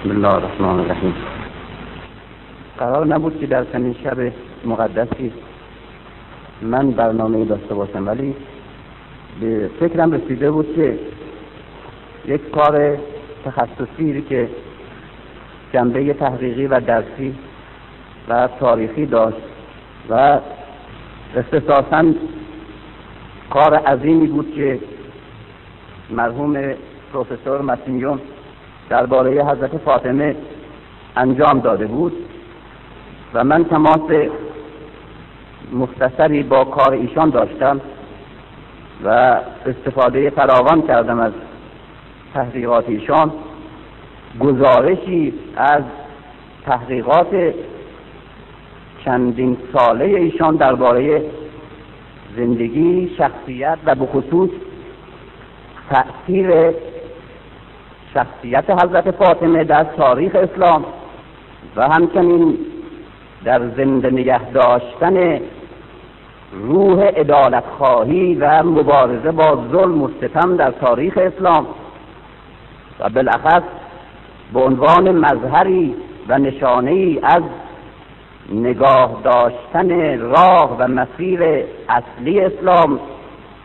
بسم الله الرحمن الرحیم قرار نبود که در چنین شب مقدسی من برنامه داشته باشم ولی به فکرم رسیده بود که یک کار تخصصی که جنبه تحقیقی و درسی و تاریخی داشت و اختصاصا کار عظیمی بود که مرحوم پروفسور مسیمیون درباره حضرت فاطمه انجام داده بود و من تماس مختصری با کار ایشان داشتم و استفاده فراوان کردم از تحقیقات ایشان. گزارشی از تحقیقات چندین ساله ایشان درباره زندگی شخصیت و به خصوص تأثیر شخصیت حضرت فاطمه در تاریخ اسلام و همچنین در زنده نگه داشتن روح ادالت خواهی و مبارزه با ظلم و ستم در تاریخ اسلام و بالاخص به عنوان مظهری و نشانه ای از نگاه داشتن راه و مسیر اصلی اسلام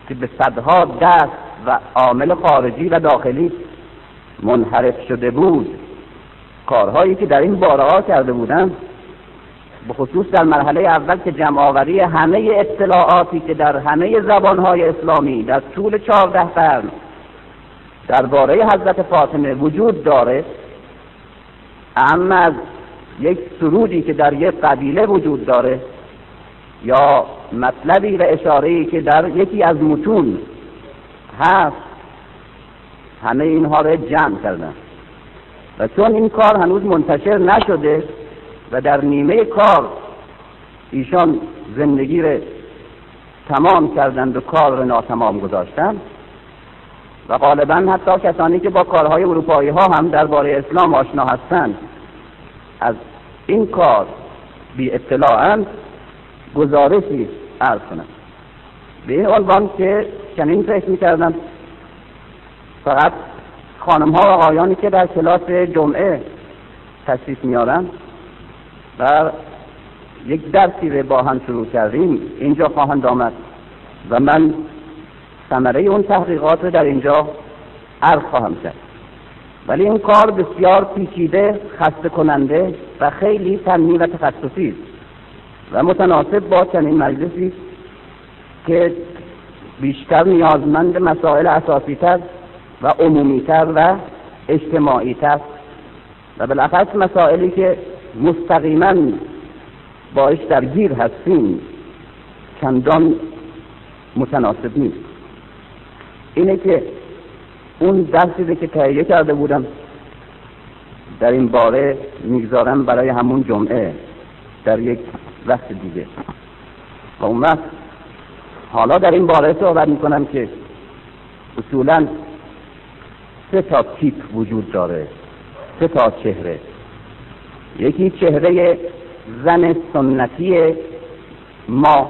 که به صدها دست و عامل خارجی و داخلی منحرف شده بود. کارهایی که در این باره ها کرده بودند به خصوص در مرحله اول که جمعآوری همه اطلاعاتی که در همه زبانهای اسلامی در طول چهارده قرن درباره حضرت فاطمه وجود داره اما از یک سرودی که در یک قبیله وجود داره یا مطلبی و اشارهی که در یکی از متون هست همه اینها را جمع کردن. و چون این کار هنوز منتشر نشده و در نیمه کار ایشان زندگی را تمام کردند و کار را ناتمام گذاشتند و غالبا حتی کسانی که با کارهای اروپایی ها هم درباره اسلام آشنا هستند از این کار بی اطلاعاً گزارشی عرض کنند به این عنوان که چنین فکر می‌کردم فقط خانم ها و آقایانی که در کلاس جمعه تشریف میارن و یک درسی رو با هم شروع کردیم اینجا خواهند آمد و من ثمره اون تحقیقات رو در اینجا عرض خواهم کرد. ولی این کار بسیار پیچیده خسته کننده و خیلی فنی و تخصصی است و متناسب با چنین مجلسی که بیشتر نیازمند مسائل اساسی تر و عمومیتر و اجتماعیتر. و بالاخص مسائلی که مستقیما باش درگیر هستیم چندان متناسب نیست. اینه که اون درسی که تهیه کرده بودم در این باره می‌گذارم برای همون جمعه در یک وقت دیگه. و اون وقت حالا در این باره صحبت می‌کنم که اصولا سه تا تیپ وجود داره. سه تا چهره. یکی چهره زن سنتی ما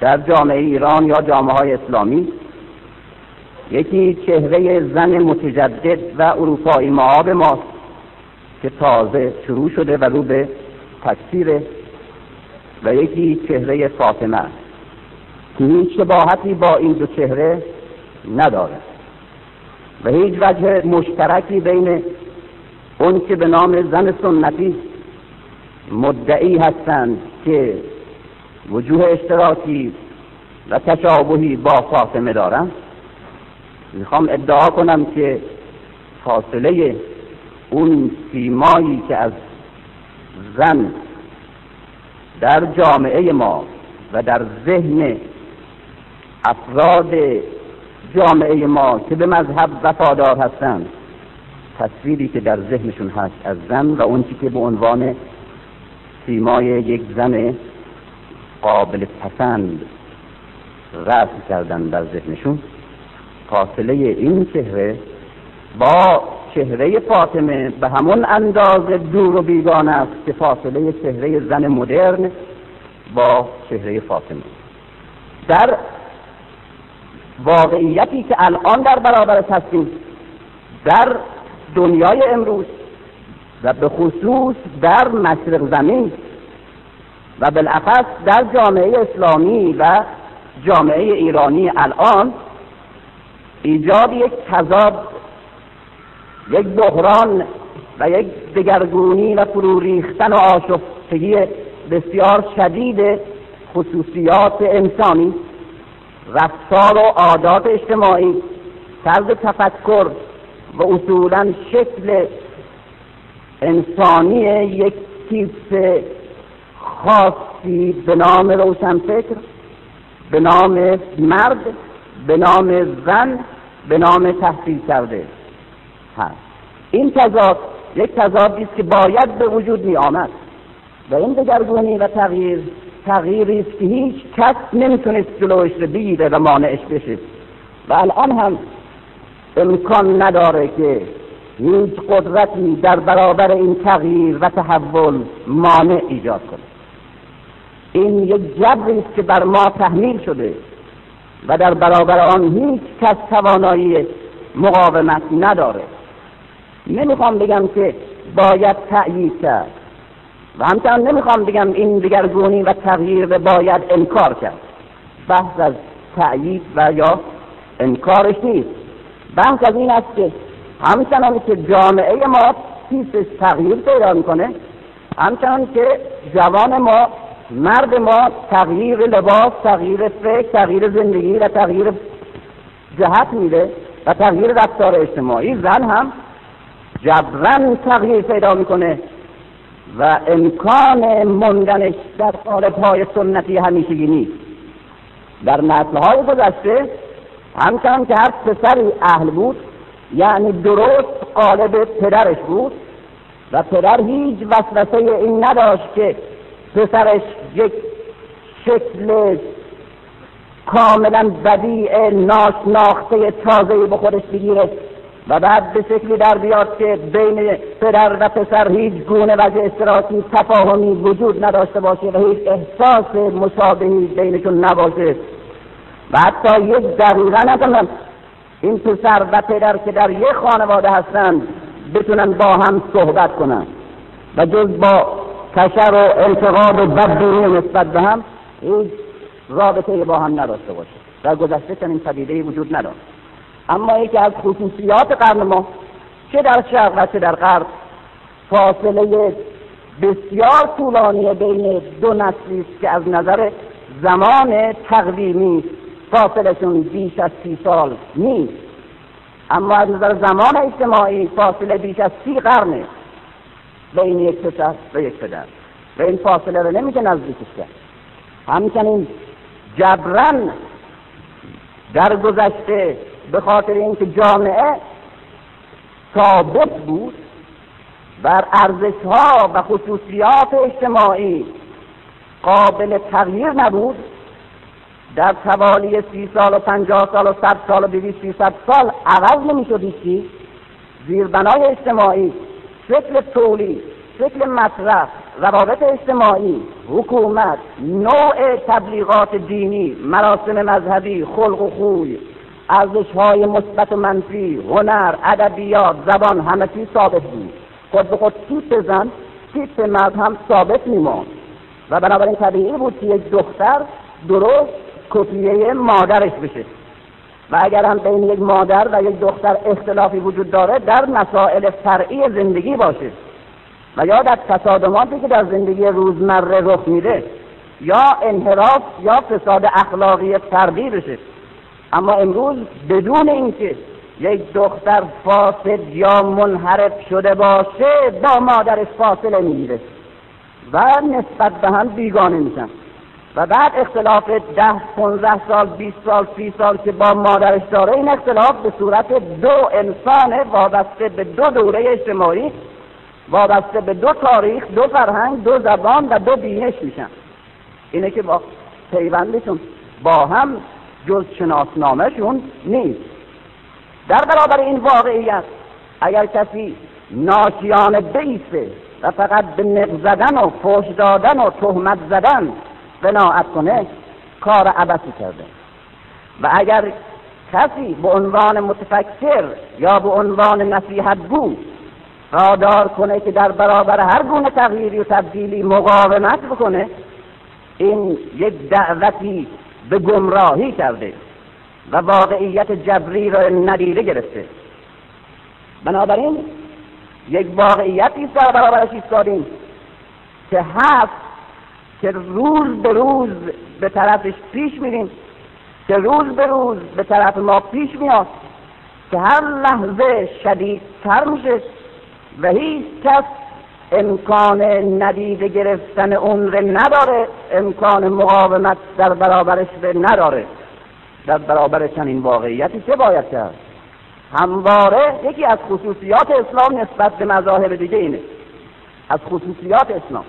در جامعه ایران یا جامعه های اسلامی. یکی چهره زن متجدد و اروپایی معاب ماست که تازه شروع شده و رو به تکثیره و یکی چهره فاطمه که هیچ شباهتی با این دو چهره نداره و هیچ وجه مشترکی بین اون که به نام زن سنتی مدعی هستند که وجوه اشتراکی و تشابهی با فاطمه دارند می‌خوام ادعا کنم که فاصله اون سیمایی که از زن در جامعه ما و در ذهن افراد جامعه ما که به مذهب وفادار هستند. تصویری که در ذهنشون هست از زن و اون که به عنوان سیمای یک زن قابل پسند رسم کردن در ذهنشون فاصله این چهره با چهره فاطمه به همون اندازه دور و بیگانه است که فاصله چهره زن مدرن با چهره فاطمه. در واقعیتی که الان در برابر هستیم در دنیای امروز و به خصوص در مشرق زمین و بالاخص در جامعه اسلامی و جامعه ایرانی الان ایجاد یک تضاد یک بحران و یک دگرگونی و فرو ریختن و آشفتگی بسیار شدید خصوصیات انسانی. رفتار و عادات اجتماعی طرز تفکر و اصولا شکل انسانی یک تیپ خاصی به نام روشنفکر به نام مرد به نام زن به نام تحصیل کرده هست. این تضاد یک تضادی است که باید به وجود می آمد و این دگرگونی و تغییر تغییری است که هیچ کس نمی‌تونست جلوش رو بگیره و مانعش بشه. و الان هم امکان نداره که هیچ قدرتی در برابر این تغییر و تحول مانع ایجاد کنه. این یک جبری است که بر ما تحمیل شده و در برابر آن هیچ کس توانایی مقاومت نداره. نمی‌خوام بگم که باید تأیید کرد. و همچنان نمی‌خوام بگم این دگرگونی و تغییر باید انکار کرد. بحث از تأیید و یا انکارش نیست. بحث از این است که همچنان که جامعه ما پیسش تغییر پیدا می‌کنه همچنان که جوان ما مرد ما تغییر لباس تغییر فکر تغییر زندگی و تغییر جهت میده و تغییر رفتار اجتماعی. زن هم جبران تغییر پیدا می‌کنه. و امکان ماندنش در قالب های سنتی همیشگی نیست. در نسل های گذشته همچنان که هر پسری اهل بود یعنی درست قالب پدرش بود و پدر هیچ وسوسه این نداشت که پسرش یک شکل کاملا بدیع ناشناخته تازه به خودش بگیره. و بعد به شکلی در بیاد که بین پدر و پسر هیچ گونه وجه اشتراکی تفاهمی وجود نداشته باشه و هیچ احساس مشابهی بینشون نباشه. و حتی یک دقیقه نکنم این پسر و پدر که در یک خانواده هستند بتونن با هم صحبت کنن. و جز با کشر و انتقاد و بدبینی نسبت به هم هیچ رابطه با هم نداشته باشه. در گذشته چنین پدیده وجود نداشت. اما یکی از خصوصیات قرن ما چه در شرق و چه در غرب فاصله بسیار طولانی بین دو نسلی است که از نظر زمان تقویمی فاصلشون بیش از سی سال نیست. اما از نظر زمان اجتماعی فاصله بیش از سی قرنه. بین یک پسر و یک پدر. و این فاصله رو نمیشه نزدیکش کرد. همچنین جبران در گذشته به خاطر اینکه جامعه ثابت بود بر ارزش ها و خصوصیات اجتماعی قابل تغییر نبود. در توالی سی سال و پنجاه سال و صد سال و دویست سیصد سال عوض نمی شد زیربنای اجتماعی شکل تولید شکل مصرف روابط اجتماعی حکومت نوع تبلیغات دینی مراسم مذهبی خلق و خوی ارزش های مثبت و منفی هنر ادبیات زبان همه چیز ثابت بود خود به خود تیپ زن تیپ مرد هم ثابت میماند. و بنابراین طبیعی بود که یک دختر درست کپیه مادرش بشه. و اگر هم بین یک مادر و یک دختر اختلافی وجود داره در مسائل فرعی زندگی باشه. و یا در تصادماتی که در زندگی روزمره رخ میده یا انحراف یا فساد اخلاقی فردی بشه. اما امروز بدون اینکه یک دختر فاسد یا منحرف شده باشه با مادرش فاصله می‌گیره و نسبت به هم بیگانه میشن. و بعد اختلاف ده پونزده سال بیست سال سی سال که با مادرش داره این اختلاف به صورت دو انسان وابسته به دو دوره اجتماعی وابسته به دو تاریخ دو فرهنگ دو زبان و دو بینش میشن. اینه که با پیوندشون با هم جز شناسنامهشون نیست. در برابر این واقعیت اگر کسی ناشیان بیسه و فقط به نق زدن و فوش دادن و تهمت زدن قناعت کنه کار عبسی کرده. و اگر کسی به عنوان متفکر یا به عنوان بود رادار کنه که در برابر هر گونه تغییری و تبدیلی مقاومت بکنه این یک دعوتی به گمراهی کرده و واقعیت جبری را ندیده گرفته. بنابراین یک واقعیتی در برابرش ایستادیم که هست که روز به روز به طرفش پیش میریم که روز به روز به طرف ما پیش میاد که هر لحظه شدیدتر میشه و هیچ کس امکان ندیده گرفتن اون رو نداره امکان مقاومت در برابرش رو نداره. در برابر چنین واقعیتی چه باید کرد؟ همواره یکی از خصوصیات اسلام نسبت به مذاهب دیگه اینه. از خصوصیات اسلام.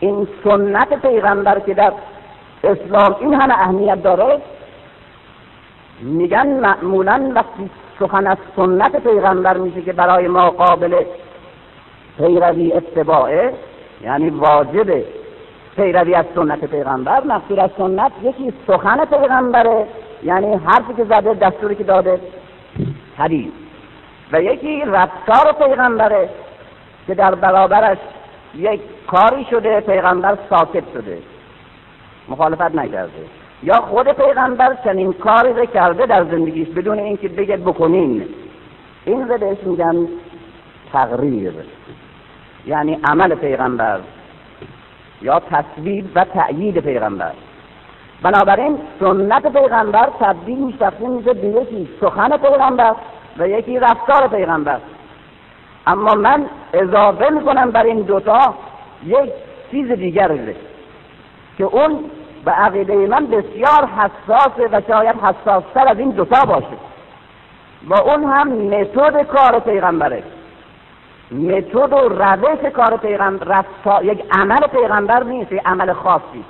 این سنت پیغمبر که در اسلام این همه اهمیت داره میگن معمولا وقتی سخن از سنت پیغمبر میشه که برای ما قابل پیروی اتباعه یعنی واجب پیروی از سنت پیغمبر مقصود از سنت یکی سخن پیغمبره. یعنی حرفی که زده دستوری که داده حدیث. و یکی رفتار پیغمبره که در برابرش یک کاری شده پیغمبر ساکت شده. مخالفت نکرده. یا خود پیغمبر چنین کاری رو کرده در زندگیش بدون اینکه بگه بکنین. این رو بهش میگن تقریر. یعنی عمل پیغمبر یا تصویب و تأیید پیغمبر. بنابراین سنت پیغمبر تبدیل میشه میشه به یکی سخن پیغمبر و یکی رفتار پیغمبر. اما من اضافه می‌کنم بر این دوتا یک چیز دیگر که اون به عقیده من بسیار حساسه و شاید حساستر از این دوتا باشه. و اون هم متد کار پیغمبره. متد و روش کار پیغمبر یک عمل پیغمبر نیست یک عمل خاصی.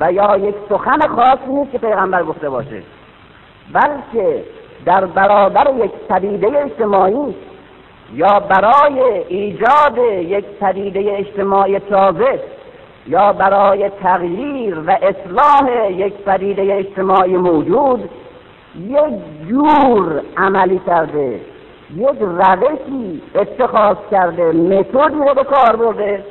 و یا یک سخن خاص نیست که پیغمبر گفته باشه. بلکه در برابر یک پدیده اجتماعی یا برای ایجاد یک پدیده اجتماعی تازه یا برای تغییر و اصلاح یک پدیده اجتماعی موجود یک جور عملی کرده. یک روشی اتخاذ کرده متدی رو به کار برده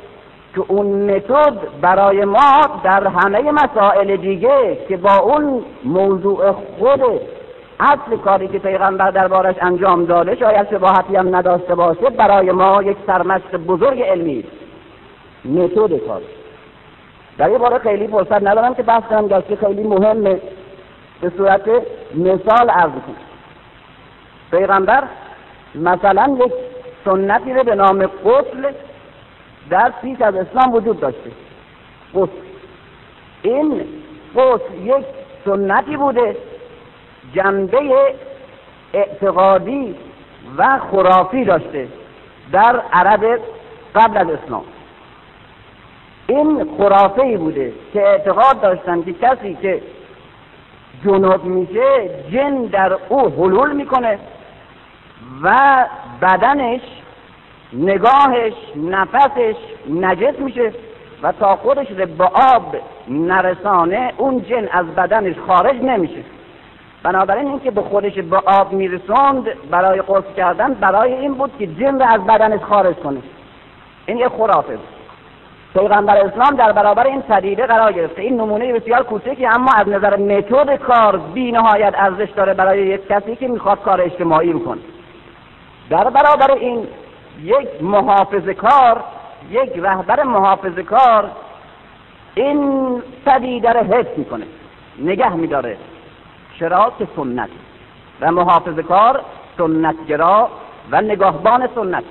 که اون متد برای ما در همه مسائل دیگه که با اون موضوع خود اصل کاری که پیغمبر دربارش انجام داده شاید شباهتی هم نداشته باشه برای ما یک سرمشق بزرگ علمی متد کار. در یه باره خیلی فرصت ندارم که بحث کنم که خیلی مهمه. به صورت مثال عرض کنم پیغمبر مثلا یک سنتی رو به نام قتل در پیش از اسلام وجود داشته. قتل. این قتل یک سنتی بوده جنبه اعتقادی و خرافی داشته در عرب قبل از اسلام. این خرافه بوده که اعتقاد داشتن که کسی که جنوب میشه جن در او حلول می‌کنه. و بدنش نگاهش نفسش نجس میشه و تا خودش رو به آب نرسانه اون جن از بدنش خارج نمیشه. بنابراین اینکه به خودش به آب میرسوند برای قصد کردن برای این بود که جن رو از بدنش خارج کنه. این یه خرافه بود. پیغمبر اسلام در برابر این پدیده قرار گرفته. این نمونه بسیار کوچکی اما از نظر متد کار بی نهایت ارزش داره برای یک کسی که می‌خواد کار اجتماعی بکنه. در برابر این یک محافظ کار یک رهبر محافظ کار این پدیده را حفظ می‌کنه نگه میداره شراط سنت و محافظ کار سنتگرا و نگاهبان سنت.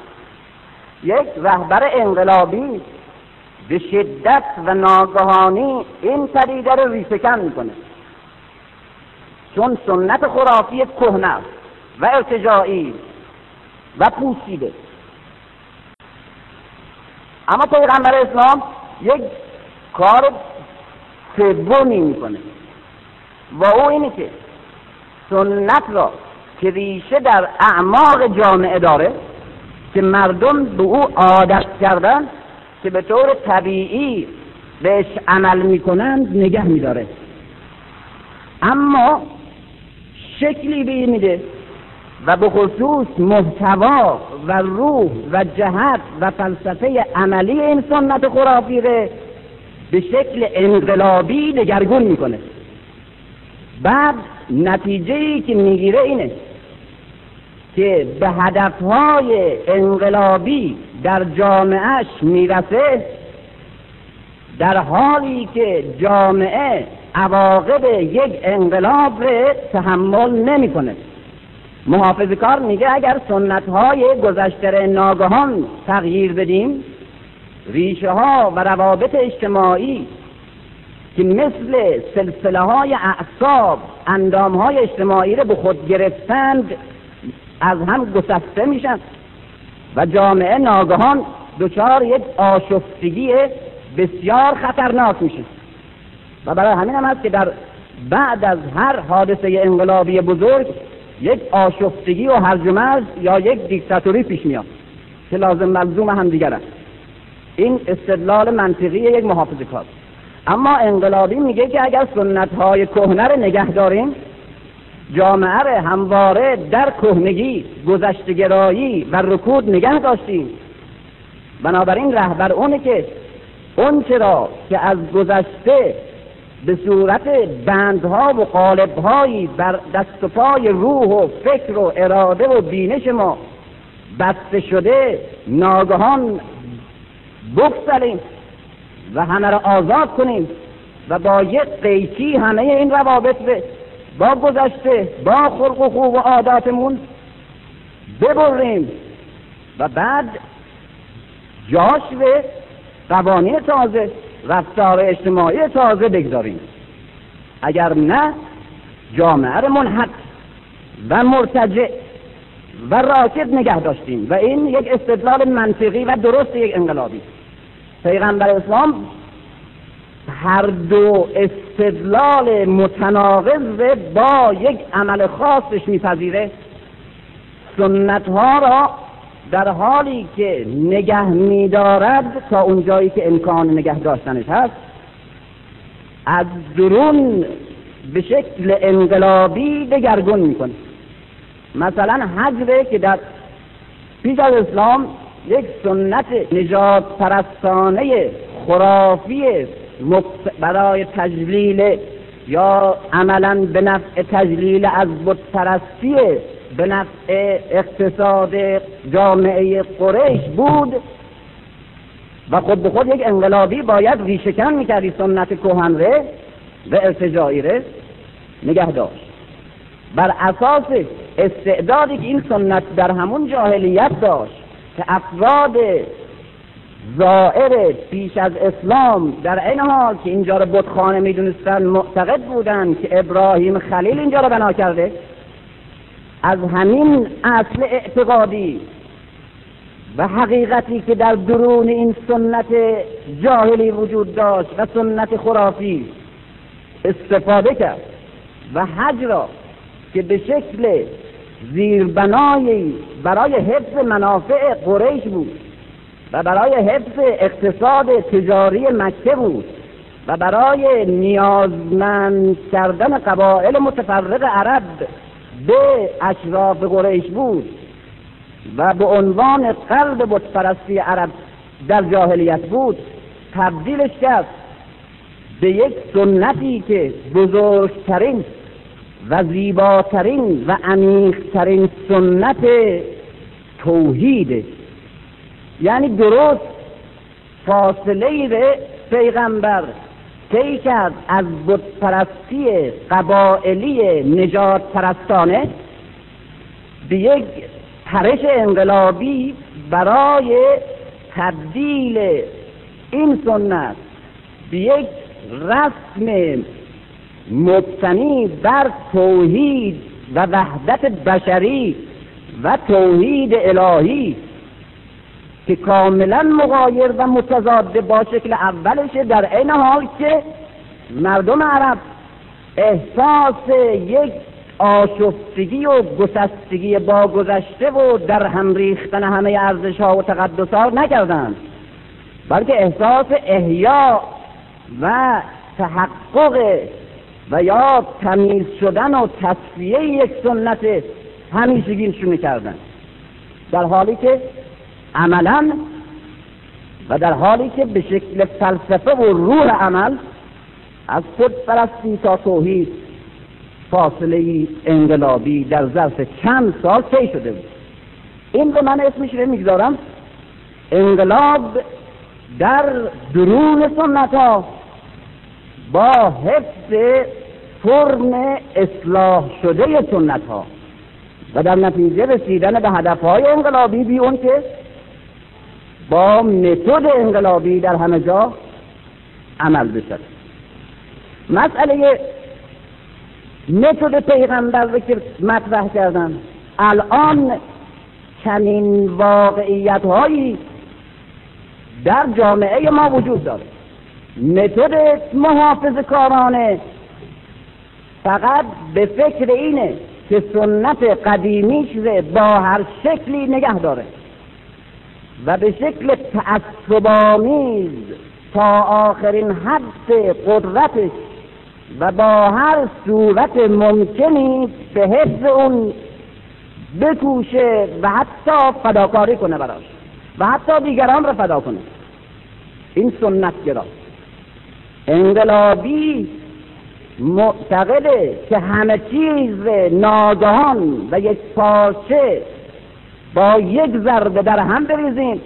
یک رهبر انقلابی به شدت و ناگهانی این پدیده رو ریشهکن می‌کنه. چون سنت خرافی کهنه و ارتجاعی و پوسیده اما پیغمبر اسلام یک کار سومی می‌کنه. و او اینه که سنت را که ریشه در اعماق جامعه داره که مردم به او عادت کردن که به طور طبیعی بهش عمل می‌کنند نگه میداره. اما شکلی به میده و به خصوص محتوا و روح و جهت و فلسفه عملی این سنت خرافی به شکل انقلابی دگرگون می‌کنه. بعد نتیجه ای که می‌گیره اینه که به هدفهای انقلابی در جامعهش می‌رسه در حالی که جامعه عواقب یک انقلاب رو تحمل نمی‌کنه. محافظ کار میگه اگر سنت های گذشته ناگهان تغییر بدیم ریشه ها و روابط اجتماعی که مثل سلسله های اعصاب اندام های اجتماعی رو به خود گرفتند از هم گسسته میشن و جامعه ناگهان دچار یک آشفتگی بسیار خطرناک میشه. و برای همین هم هست که در بعد از هر حادثه انقلابی بزرگ یک آشفتگی و هرج یا یک دیکتاتوری پیش میاد که لازم ملزوم هم دیگر است. این استدلال منطقی یک محافظ کار. اما انقلابی میگه که اگر سنت های کهنه رو نگه داریم جامعه رو همواره در کهنگی گذشتگرایی و رکود نگه داشتیم. بنابراین رهبر اونه که اون چرا که از گذشته به صورت بندها و قالبهایی بر دست و پای روح و فکر و اراده و بینش ما بسته شده ناگهان بگسلیم و همه را آزاد کنیم و با یک قیچی همه این روابط به با گذشته با خلق و خوب و عاداتمون ببریم و بعد جاش به قوانین تازه رفتار اجتماعی تازه بگذاریم. اگر نه جامعه رو منحط و مرتجع و راکد نگه داشتیم و این یک استدلال منطقی و درست یک انقلابی. پیغمبر اسلام هر دو استدلال متناقض با یک عمل خاصش میپذیره. سنت ها را در حالی که نگه میدارد تا اونجایی که امکان نگه داشتنش هست از درون به شکل انقلابی دگرگون می‌کنه. مثلا حجره که در پیش از اسلام یک سنت نجات پرستانه خرافی برای تجلیل یا عملا به نفع تجلیل از بت پرستی به نفع اقتصاد جامعه قریش بود و خود به خود یک انقلابی باید ریشکن می‌کردی سنت کهن و ارتجاعی ره. نگه داشت. بر اساس استعدادی که این سنت در همون جاهلیت داشت که افراد زائر پیش از اسلام در این حال که اینجا رو بتخانه می‌دونستن معتقد بودن که ابراهیم خلیل اینجا رو بنا کرده. از همین اصل اعتقادی و حقیقتی که در درون این سنت جاهلی وجود داشت و سنت خرافی استفاده کرد و حج را که به شکل زیربنایی برای حفظ منافع قریش بود و برای حفظ اقتصاد تجاری مکه بود و برای نیازمند کردن قبایل متفرق عرب به اشراف قریش بود و به عنوان قلب بتپرستی عرب در جاهلیت بود تبدیلش کرد به یک سنتی که بزرگترین و زیباترین و عمیقترین سنت توحید. یعنی درست فاصله به پیغمبر طی کرد از بتپرستی قبائلی نجات پرستانه به یک پرش انقلابی برای تبدیل این سنت به یک رسم مبتنی بر توحید و وحدت بشری و توحید الهی که کاملا مغایر و متضاد با شکل اولشه در این حال که مردم عرب احساس یک آشفتگی و گسستگی با گذشته و در هم ریختن همه ارزش ها و تقدس ها نکردند بلکه احساس احیا و تحقق و یا تمیز شدن و تصفیه یک سنت همیشگیشون کردن در حالی که عملا و در حالی که به شکل فلسفه و روح عمل از خود پرستی تا توحید فاصله انقلابی در ظرف چند سال طی شده بود. این رو من اسمش رو می‌گذارم انقلاب در درون سنت ها با حفظ فرم اصلاح شده سنت ها و در نتیجه رسیدن به هدف های انقلابی بی اون که با متد انقلابی در همه جا عمل بشد مسئله متد پیغمبر رو که مطرح کردن الان چنین واقعیت هایی در جامعه ما وجود داره. متد محافظ کارانه فقط به فکر اینه که سنت قدیمیش رو با هر شکلی نگه داره. و به شکل تعصبآمیز تا آخرین حد قدرتش و با هر صورت ممکنی به حفظ اون بکوشه و حتی فداکاری کنه براش و حتی دیگران را فدا کنه. این سنت گرا. انقلابی معتقده که همه چیز ناگهان و یک پارچه با یک ضربه در هم بریزیم.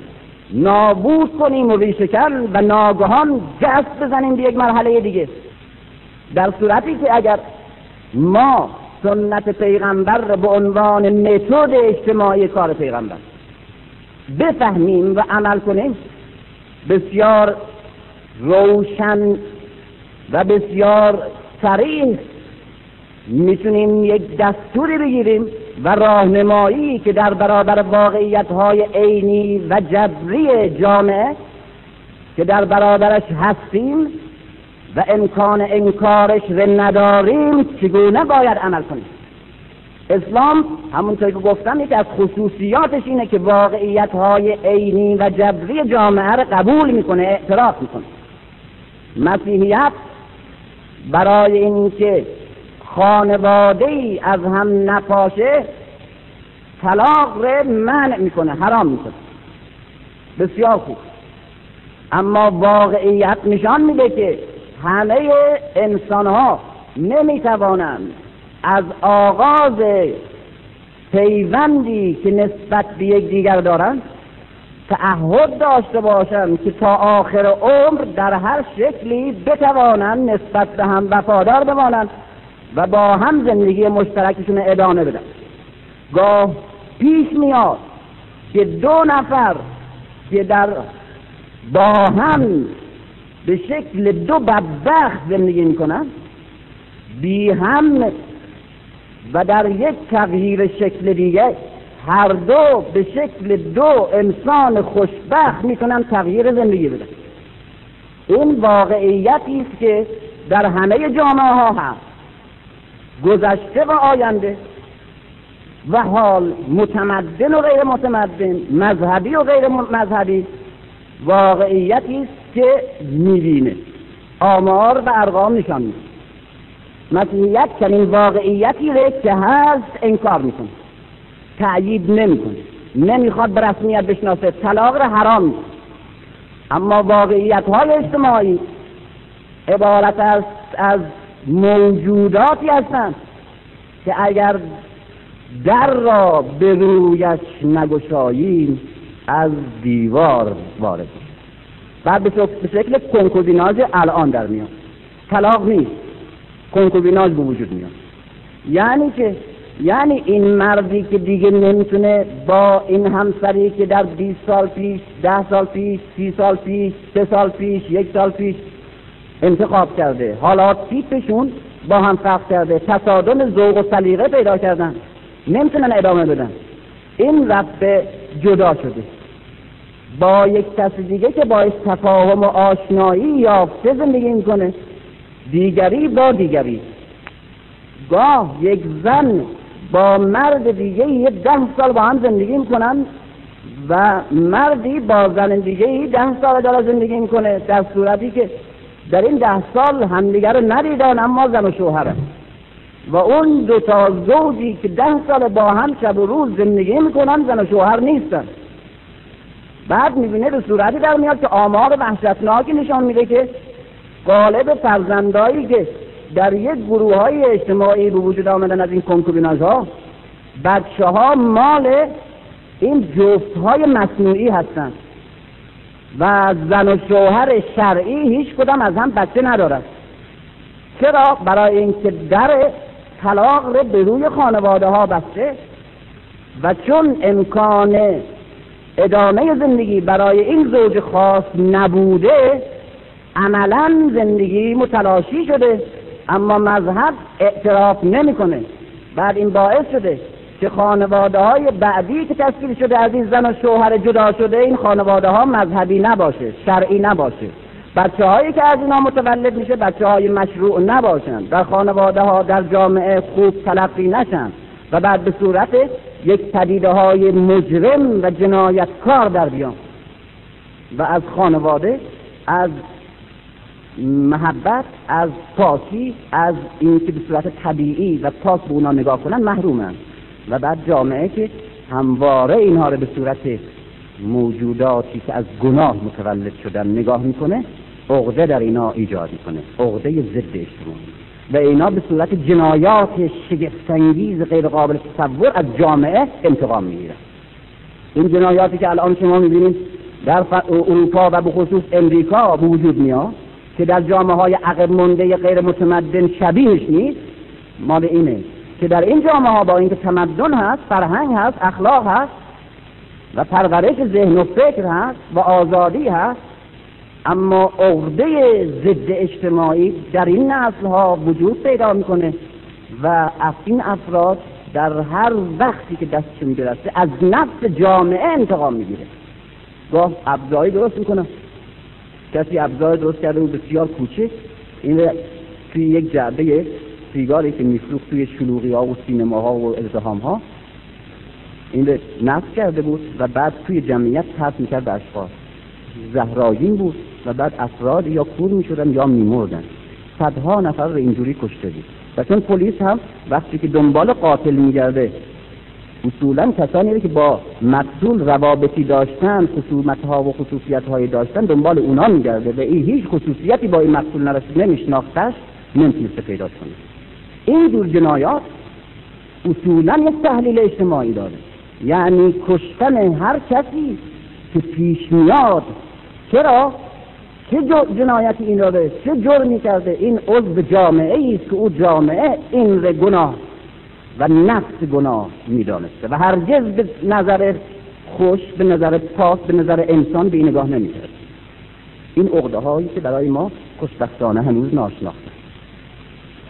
نابود کنیم و ریشکن و ناگهان جست بزنیم به یک مرحله دیگه. در صورتی که اگر ما سنت پیغمبر به عنوان متد اجتماعی کار پیغمبر بفهمیم و عمل کنیم بسیار روشن و بسیار سریع می‌تونیم یک دستوری بگیریم. و راهنمایی که در برابر واقعیت های عینی و جبری جامعه که در برابرش هستیم و امکان انکارش رو نداریم چگونه باید عمل کنیم؟ اسلام همونطور که گفتم یکی از خصوصیاتش اینه که واقعیت های عینی و جبری جامعه رو قبول می‌کنه اعتراف می‌کنه. مسیحیت برای اینکه خانواده ای از هم نپاشه طلاق رو منع می‌کنه حرام می‌کنه. بسیار خوب. اما واقعیت نشان میده که همه انسان ها نمی‌توانند از آغاز پیوندی که نسبت به دیگر دارند تعهد داشته باشند که تا آخر عمر در هر شکلی بتوانند نسبت به هم وفادار بمانند. و با هم زندگی مشترکشون ادامه بدن. گاه پیش میاد که دو نفر که در با هم به شکل دو بدبخت زندگی می‌کنن بی هم و در یک تغییر شکل دیگه هر دو به شکل دو انسان خوشبخت می‌کنن تغییر زندگی بدن. این واقعیتی است که در همه جامعه ها هست. گذشته و آینده و حال متمدن و غیر متمدن مذهبی و غیر مذهبی واقعیتی است که می‌بینه. آمار و ارقام نشان میده. مسیحیت چنین واقعیتی رو که هست انکار می‌کنه. تأیید نمی‌کنه. نمی‌خواد به رسمیت بشناسه. طلاق رو حرام اما واقعیت های اجتماعی عبارت است از موجوداتی هستند که اگر در را به رویش نگشاییم از دیوار وارد بعد به شکل کنکوبیناژ الان در میاد طلاق نیست. کنکوبیناژ به وجود میاد یعنی که یعنی این مردی که دیگه نمی‌تونه با این همسری که در 20 سال پیش ده سال پیش سی سال پیش سه سال پیش یک سال پیش انتخاب کرده. حالا تیپشون با هم فرق کرده. تصادم ذوق و سلیقه پیدا کردن. نمی‌تونن ادامه بدن. این رب جدا شده. با یک کس دیگه که باعث تفاهم و آشنایی یافته زندگی می‌کنه. دیگری با دیگری. گاه یک زن با مرد دیگه یه ده سال با هم زندگی می‌کنن و مردی با زن دیگه ده سال داره زندگی می‌کنه. در صورتی که در این ده سال همدیگه رو ندیدن اما زن و شوهره و اون دو تا زوجی که ده سال با هم شب و روز زندگی می‌کنن زن و شوهر نیستن. بعد می‌بینه به صورتی در میاد که آمار وحشتناکی نشان میده که غالب فرزندایی که در یک گروه های اجتماعی به وجود آمدن از این کنکوبیناژ ها بچه ها مال این جفت های مصنوعی هستند و زن و شوهر شرعی هیچ کدام از هم بچه ندارد. چرا؟ برای اینکه در طلاق رو به روی خانواده ها بسته و چون امکان ادامه زندگی برای این زوج خاص نبوده عملا زندگی متلاشی شده اما مذهب اعتراف نمی‌کنه. بعد این باعث شده که خانواده های بعدی که تشکیل شده از این زن و شوهر جدا شده این خانواده ها مذهبی نباشه شرعی نباشه. بچه هایی که از اینا متولد میشه بچه های مشروع نباشن در خانواده ها در جامعه خوب تلقی نشن و بعد به صورت یک پدیده های مجرم و جنایتکار در بیان. و از خانواده از محبت از پاکی از اینکه به صورت طبیعی و پاک به اونا نگاه کنن محرومن. و بعد جامعه که همواره اینها رو به صورت موجوداتی که از گناه متولد شدن نگاه می‌کنه عقده در اینا ایجاد می‌کنه عقده ضد اجتماعی. و اینا به صورت جنایات شگفتانگیز غیر قابل تصور از جامعه انتقام می‌گیرن. این جنایاتی که الان شما می‌بینید در اروپا و به خصوص امریکا وجود میاد که در جامعه های عقب مونده غیر متمدن شبیهش نیست. مال اینه که در این جامعه ها با اینکه تمدن هست فرهنگ هست اخلاق هست و پرورش ذهن و فکر هست و آزادی هست اما عقده ضد اجتماعی در این نسل ها وجود پیدا می‌کنه و از این افراد در هر وقتی که دستشون برسه از نفس جامعه انتقام می‌گیره. گاه ابزاری درست می‌کنه کسی ابزار درست کرده و بسیار کوچک. این توی یک جعبه سیگاری که میفروخت توی شلوغی ها و سینما ها و ازدهام ها این نفس کرده بود و بعد توی جمعیت پس می‌کرد به اشخاص. زهراگین بود و بعد افراد یا کور می‌شدن یا میمردن. صدها نفر رو اینجوری کشته بود. و چون پلیس هم وقتی که دنبال قاتل میگرده اصولا کسانی که با مقتول روابطی داشتن خصومت ها و خصوصیت های داشتن دنبال اونا میگرده و این هیچ خصوصیتی با این مقتول نداشت نمیشناختش نمی‌تونسته پیدا کنه. این جور جنایات اصولا یک تحلیل اجتماعی داره. یعنی کشتن هر کسی که پیش میاد. چرا؟ چه جنایتی این داره؟ چه جرمی کرده؟ این عضو جامعه است که او جامعه این ره گناه و نفس گناه می‌دانسته و هرگز به نظر خوش به نظر پاک به نظر انسان به این نگاه نمی‌کرد. این عقده هایی که برای ما خوشبختانه هنوز ناشناخته.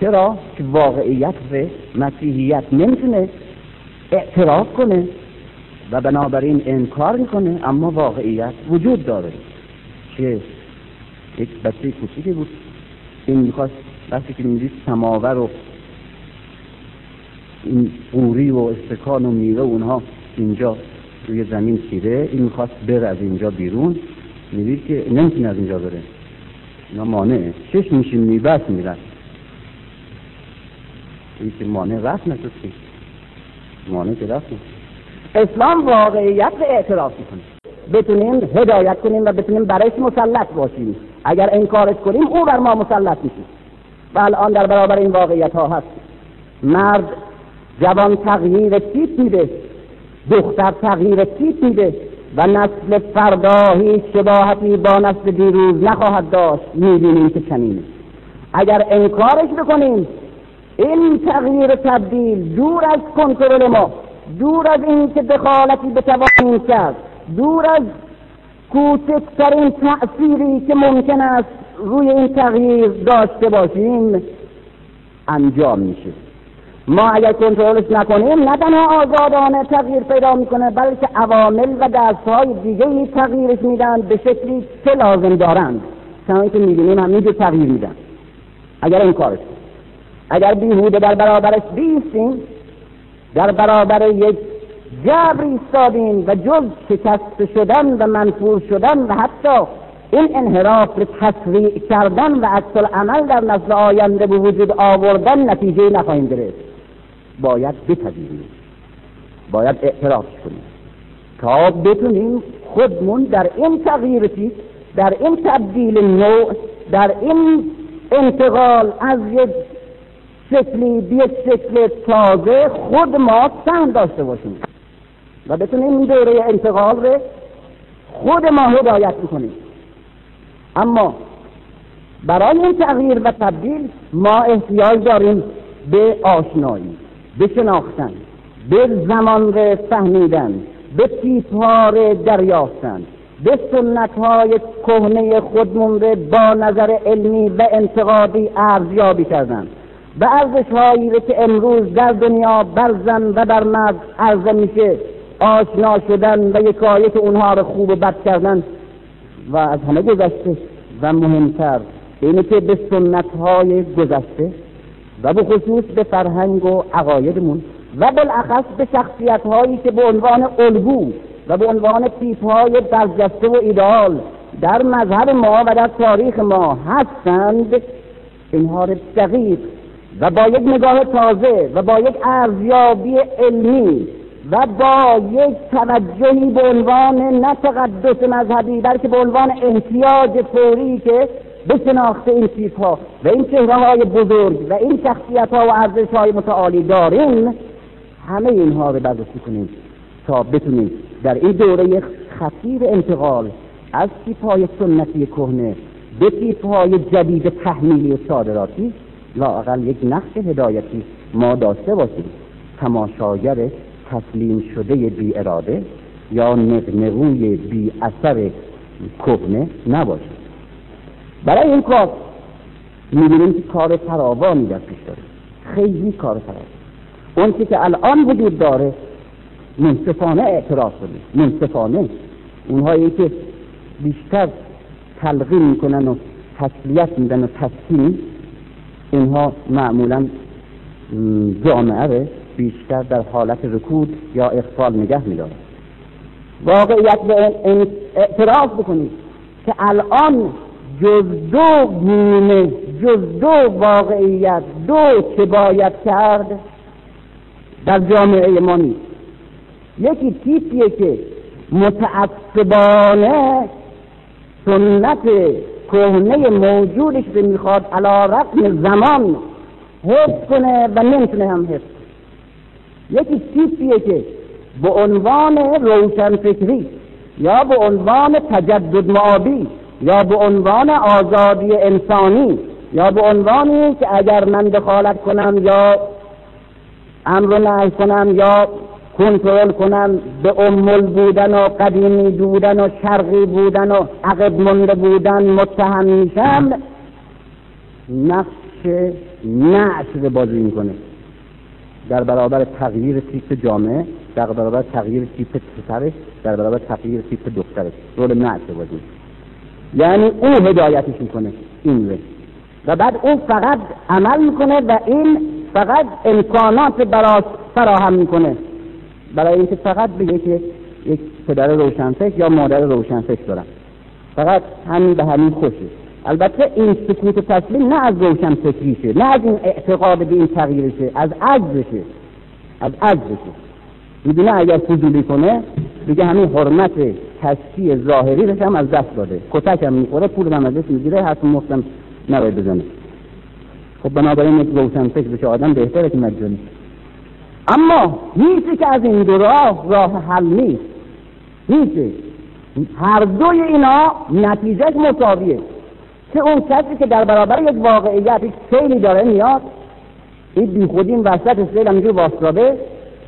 چرا؟ که واقعیت و مسیحیت نمی‌تونه اعتراف کنه و بنابراین انکار می‌کنه اما واقعیت وجود داره که یک بچه کوچیکی بود. این می‌خواست وقتی که می‌دید سماور و این قوری و استکان و میوه اونها اینجا روی زمین چیده این می‌خواست بره از اینجا بیرون. می‌دید که نمی‌تونه از اینجا بره. اینا مانعه چش میشین میبس میرن این که مانع رفت نشد مانع که رفت اسلام واقعیت به اعتراف می‌کنه. بتونیم هدایت کنیم و بتونیم برایش مسلط باشیم. اگر انکارش کنیم او بر ما مسلط میشه. و الان در برابر این واقعیت ها هست. مرد جوان تغییر تیپ میده. دختر تغییر تیپ میده. و نسل فردا هیچ شباهتی با نسل دیروز نخواهد داشت. می‌بینیم که چنینه. اگر انکارش بکنیم این تغییر تبدیل دور از کنترل ما دور از این که دخالتی بتوانیم کرد دور از کوچکترین تأثیری که ممکن است روی این تغییر داشته باشیم انجام میشه. ما اگر کنترلش نکنیم نه تنها آزادانه تغییر پیدا می‌کنه بلکه عوامل و دستهای دیگه تغییرش میدن به شکلی که لازم دارند. چنانکه که می‌بینیم همینجور تغییر میدن. اگر این کارش اگر بیهوده در برابرش بیستیم در برابر یک جبر ایستادیم و جز شکست شدن و منفور شدن و حتی این انحراف رو تسریع کردن و عکس عمل در نسل آینده به وجود آوردن نتیجه نخواهیم گرفت. باید بپذیریم. باید اعتراف کنیم. تا بتونیم خودمون در این تغییر در این تبدیل نوع در این انتقال از یک شکلی به یک شکل تازه خود ما سهم داشته باشیم. و بتونیم این دوره انتقال رو خود ما هدایت می‌کنیم اما برای این تغییر و تبدیل ما احتیاج داریم به آشنایی به شناختن به زمان رو فهمیدن به تیپها دریافتن به سنت های کهنه خودمون رو با نظر علمی و انتقادی ارزیابی کردن. به ارزش هایی که امروز در دنیا بر زن و بر مرد عرضه میشه آشنا شدن و یکایک اونها رو خوب و بد کردن. و از همه گذشته و مهمتر اینه که به سنت های گذشته و به خصوص به فرهنگ و عقایدمون و بالاخص به شخصیت هایی که به عنوان الگو و به عنوان تیپ های برجسته و ایدال در مذهب ما و در تاریخ ما هستند اینها را دقیق و با یک نگاه تازه و با یک ارزیابی علمی و با یک توجهی به عنوان نه تقدس مذهبی بلکه به عنوان احتیاج فوری که به شناخت این چیزها و این چهره های بزرگ و این شخصیت ها و ارزش های متعالی داریم همه اینها رو بررسی کنیم تا بتونیم در این دوره خطیر انتقال از تیپ های سنتی کهنه به تیپ های جدید تحمیلی و صادراتی لاقل یک نقش هدایتی ما داشته باشیم. تماشاگر تسلیم شده بی اراده یا نقنقوی بی اثر کهنه نباشیم. برای این کار می‌بینیم که کار فراوانی در پیش داره. خیلی کار فراوان اون که الان وجود داره منصفانه اعتراف کنیم. منصفانه. اونهایی که بیشتر تلقین می‌کنن و تسلیت میدن و تسکین اینها معمولا جامعه بیشتر در حالت رکود یا اخفال نگه میداره واقعیت به این اعتراف بکنید که الان جز دو گونه جز دو واقعیت دو که باید کرد در جامعه ما نیست. یکی تیپیه که متعصبانه سنت کهنه موجودش رو می‌خواد علا رقم زمان حفظ کنه و نمی‌تونه هم حفظ یکی تیپیه که به عنوان روشنفکری یا به عنوان تجدد معابی یا به عنوان آزادی انسانی یا به عنوانی که اگر من دخالت کنم یا امر نهی کنم یا کنترل کنم به امول بودن و قدیمی بودن و شرقی بودن و عقب مونده بودن متهم میشم نقش نعش رو بازی می‌کنه. در برابر تغییر تیپ جامعه در برابر تغییر تیپ پسرش در برابر تغییر تیپ دخترش رول نعش بازی یعنی او هدایتش می‌کنه این رو. و بعد او فقط عمل می‌کنه و این فقط امکانات براش فراهم می‌کنه. برای اینکه فقط بگه که یک پدر روشنفکر یا مادر روشنفکر دارم. فقط همین به همین خوشه البته این سکوت تسلیم نه از روشنفکریشه نه از این اعتقاد به این تغییرشه از عجزشه از عجزشه می‌دونه اگر فضولی کنه دیگه همین حرمت کشی ظاهری هم از دست داده. کتک هم می‌خوره پول هم ازش می‌گیره حتی مفتم نباید بزنه. خب بنابراین یک روشن فکر بشه آدم بهتره که مجانی. اما هیچی که از این دو راه راه حل نیست. هیچی هر دوی اینا نتیجه مساویه. که اون کسی که در برابر یک واقعیت یک سیلی داره میاد این بی خودی این وسط سیل همینجور واستاده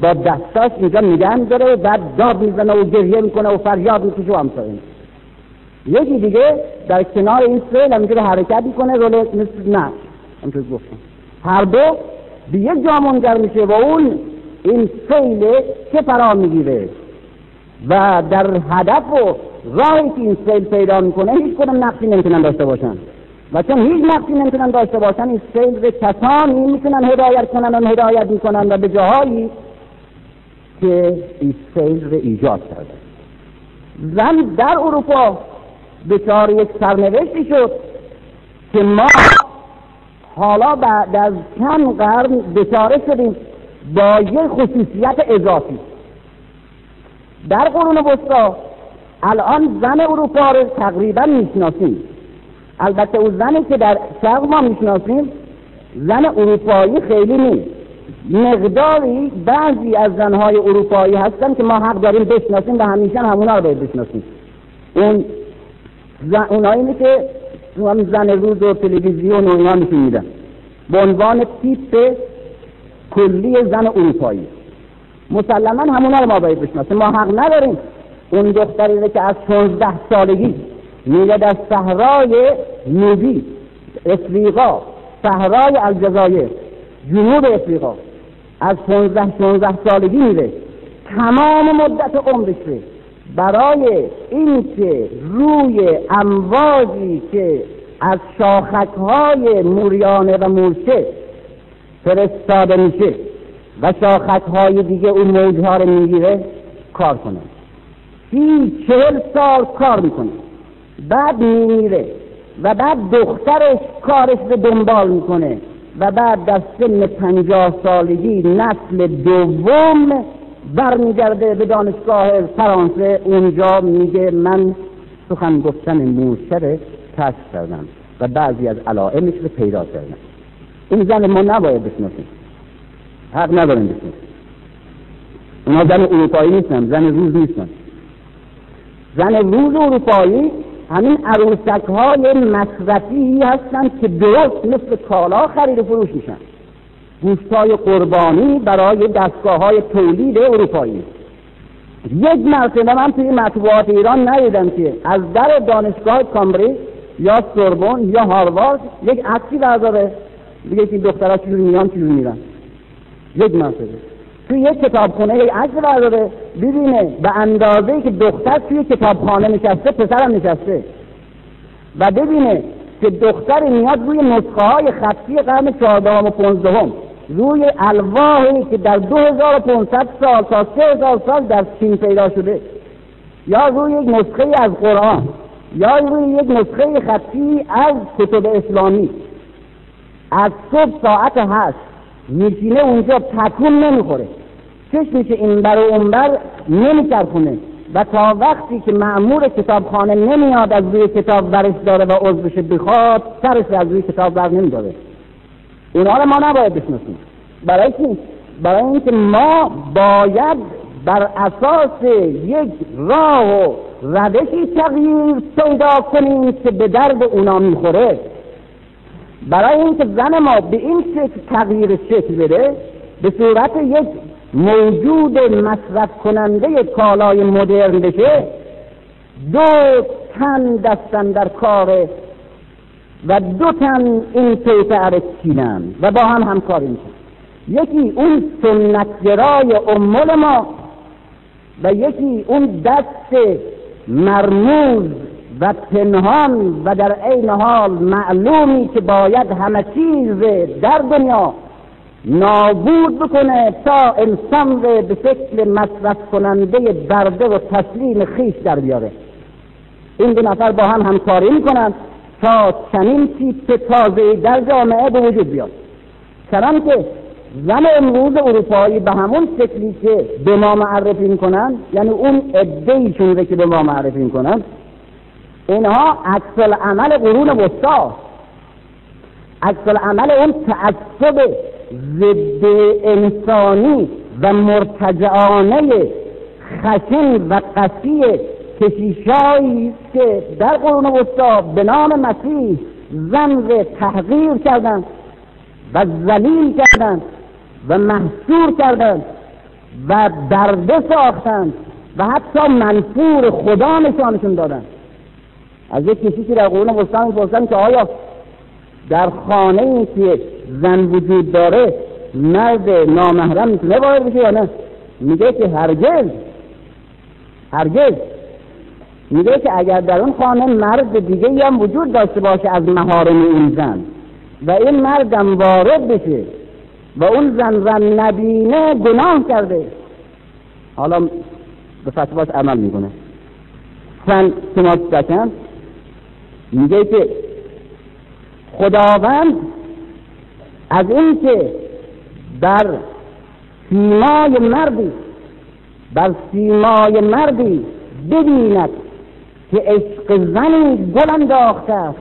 با دستاش اینجا نگه داره بعد داد می‌زنه و گریه می‌کنه و فریاد می‌کشه و همسایه. یکی دیگه در کنار این سیل همینجور حرکت می‌کنه رول نه همطور گفتم. هر دو به یک جا منجر میشه و اون این سیل که فرا می‌گیره. و در هدف و راهی که این سیل پیدا می‌کنه هیچ کدوم نقصی نمی‌تونن داشته باشن. و چون هیچ نقصی نمی‌تونن داشته باشن این سیل به کسانی می‌تونن هدایت کنن و هدایت می‌کنن و به جاهایی که این سیل رو ایجاد کرده. زن در اروپا دچار یک سرنوشتی شد که ما حالا بعد از چند قرن دچاره شدیم با یک خصوصیت اضافی. در قرون وسطا الان زن اروپا رو تقریبا می‌شناسیم. البته او زنی که در شرق ما می‌شناسیم زن اروپایی خیلی نیست. مقداری بعضی از زنهای اروپایی هستن که ما حق داریم بشناسیم و همیشه همونا رو باید بشناسیم. اون اونایی که هم زن روز و تلویزیون و اینا نشون میدن. به عنوان تیپ کلی زن اروپایی. مسلما همونا رو ما باید بشناسیم. ما حق نداریم. اون دختری که از 16 سالگی میره در صحرای نوبی افریقا. صحرای الجزایر جنوب افریقا. از 15 16 سالگی میره. تمام مدت عمرش برای اینکه روی امواجی که از شاخک های موریانه و مورچه فرستاده میشه و شاخک های دیگه اون موجها رو می‌گیره کار کنه. سی چهل سال کار می‌کنه. بعد میمیره و بعد دخترش کارش رو دنبال می‌کنه و بعد در سن پنجاه سالگی نسل دوم برمیگرده به دانشگاه فرانسه. اونجا میگه من سخن گفتن موشر کشف کردم و بعضی از علائمش رو پیدا کردم. این زن ما نباید بشناسیم. حق نداریم بشناسیم. اونا زن اروپایی نیستن زن روز نیستن. زن روز اروپایی همین عروسک های مصرفی هستند که درست مثل کالا خرید و فروش میشن. گوشت های قربانی برای دستگاه های تولید اروپایی. یک مرتبه من توی مطبوعات ایران ندیدم که از در دانشگاه کامبریج یا سوربن یا هاروارد یک عکسی برداره. بگه که دخترها چجوری میان چجوری میرن. یک مرتبه. توی یک کتابخونه یک عکس برداره. ببینه به اندازه که دختر توی کتابخانه نشسته پسرم نشسته. و ببینه که دختر میاد روی نسخه های خطی قرن چهاردهم و پونزدهم روی الواحی که در 2500 سال تا 3000 سال در چین پیدا شده یا روی یک نسخه از قرآن یا روی یک نسخه خطی از کتب اسلامی. از صبح ساعت هشت میشینه اونجا تکون نمی‌خوره. چشمش این بر و اون بر نمیچرخونه. و تا وقتی که معمور کتابخانه نمیاد از روی کتاب برش داره و عضوش بخواد سرش از روی کتاب بر نمیداره. اینا رو ما نباید بشناسیم برای چی؟ برای اینکه ما باید بر اساس یک راه و روشی تغییر پیدا کنیم که به درد اونا می‌خوره برای اینکه زن ما به این شکل تغییر شکل بده به صورت یک موجود مصرف کننده کالای مدرن بشه دو تن دستن در کار و دو تن این پیتر چینن و با هم همکاری می‌کنن. یکی اون سنتگرای امول ما و یکی اون دست مرموز و پنهان و در عین حال معلومی که باید همه چیز در دنیا نابود بکنه تا انسان رو به شکل مصرف کننده برده و تسلیم خیش در بیاره. این دو نفر با هم همکاری می‌کنن. تا چنین تیپ تازه در جامعه به وجود بیاد. چنان که زن امروز اروپایی به همون شکلی که به ما معرفی می‌کنن یعنی اون عده که به ما معرفی می‌کنن اینها عکس عمل قرون وسطا. عکس عمل اون تعصب ضد انسانی و مرتجعانه خشن و قسی کشیشایی که در قرون وسطا به نام مسیح زن تحقیر کردند و ذلیل کردند و محصور کردند و درده ساختند و حتی منفور خدا نشانشون دادند. از یک کسی که در قرون وسطا می‌پرسن که آیا در خانه ای که زن وجود داره مرد نامحرم می‌تونه وارد بشه یا نه؟ میگه که هرگز هرگز. میگه که اگر در اون خانه مرد دیگه هم وجود داشته باشه از مهارم این زن و این مردم وارد بشه و اون زن زن نبینه گناه کرده. حالا به فتواش عمل می‌کنه. زن تماس دکن میگه که خداوند از اینکه بر سیمای مردی بر سیمای مردی ببیند که عشق زنی گل انداخته است.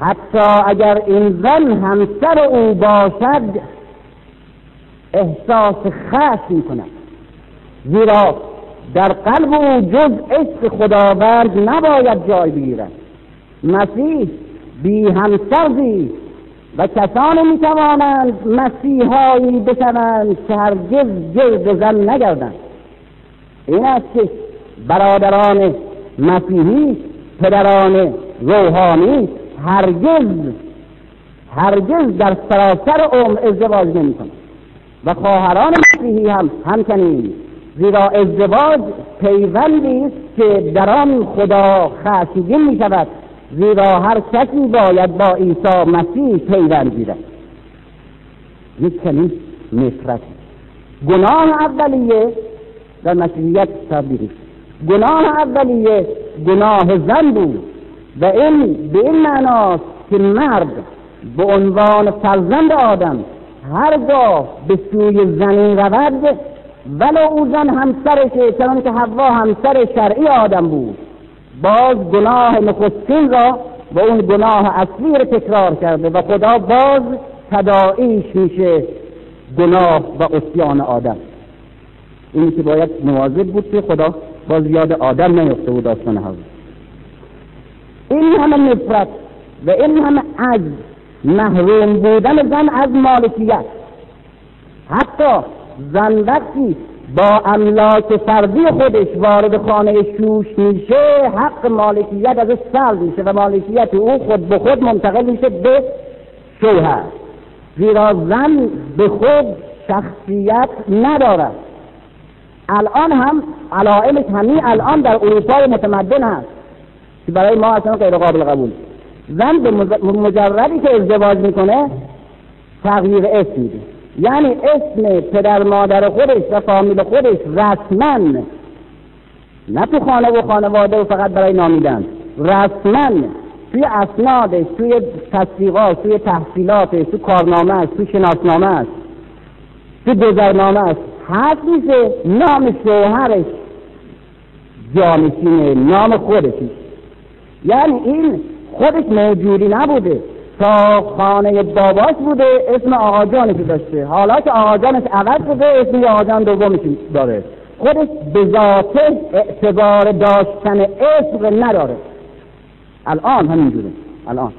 حتی اگر این زن همسر او باشد احساس خشم می کند زیرا در قلب او جز عشق خداوند نباید جای بگیرد. مسیح بی همسر زیست و کسانی می توانند مسیحایی بشوند که هرگز گرد زن نگردند. این است که برادران مسیحی پدران روحانی هرگز هرگز در سراسر عمر ازدواج نمی کنند و خواهران مسیحی هم همچنین زیرا ازدواج پیوندی است که در آن خدا خشمگین می شود زیرا هر کسی باید با عیسی مسیح پیوند گیرد. یک چنین نفرتی. گناه اولیه در مسیحیت تبدیل گناه اولیه گناه زن بود. و این به این معناست که مرد به عنوان فرزند آدم هرگاه به سوی زنی رود ولو او زن همسرشه چنان که حوا همسر شرعی آدم بود باز گناه نخستین را و اون گناه اصلی را تکرار کرده و خدا باز تداعیش میشه گناه و اسیان آدم. اینی که باید مواظب بود که خدا باز یاد آدم نیفته بود داستان حضرت. این همه نفرت و این همه عجز محروم بودن زن از مالکیت. حتی زن وقتی با املاک فردی خودش وارد خانه شوش میشه حق مالکیت ازش سلب میشه و مالکیت او خود به خود منتقل میشه به شوهر. زیرا زن به خود شخصیت ندارد. الان هم علائمش همین الان در اروپای متمدن هست که برای ما اصلا غیر قابل قبول. زن به مجردی که ازدواج می‌کنه تغییر اسم میده. یعنی اسم پدر مادر خودش و فامیل خودش رسما نه تو خانه و خانواده و فقط برای نامیدن رسما توی اسنادش توی تصدیقات توی تحصیلاتش تو کارنامهش تو شناسنامهش تو گذرنامهش هست میشه نام شوهرش جانشینه نام خودش یعنی این خودش موجودی نبوده. تا خانه باباش بوده اسم آقا جانش داشته. حالا که آقا جانش عوض شده اسم آقا جان دومش داره. خودش به ذاته اعتبار داشتن اسم نداره. الان همینجوره. الان.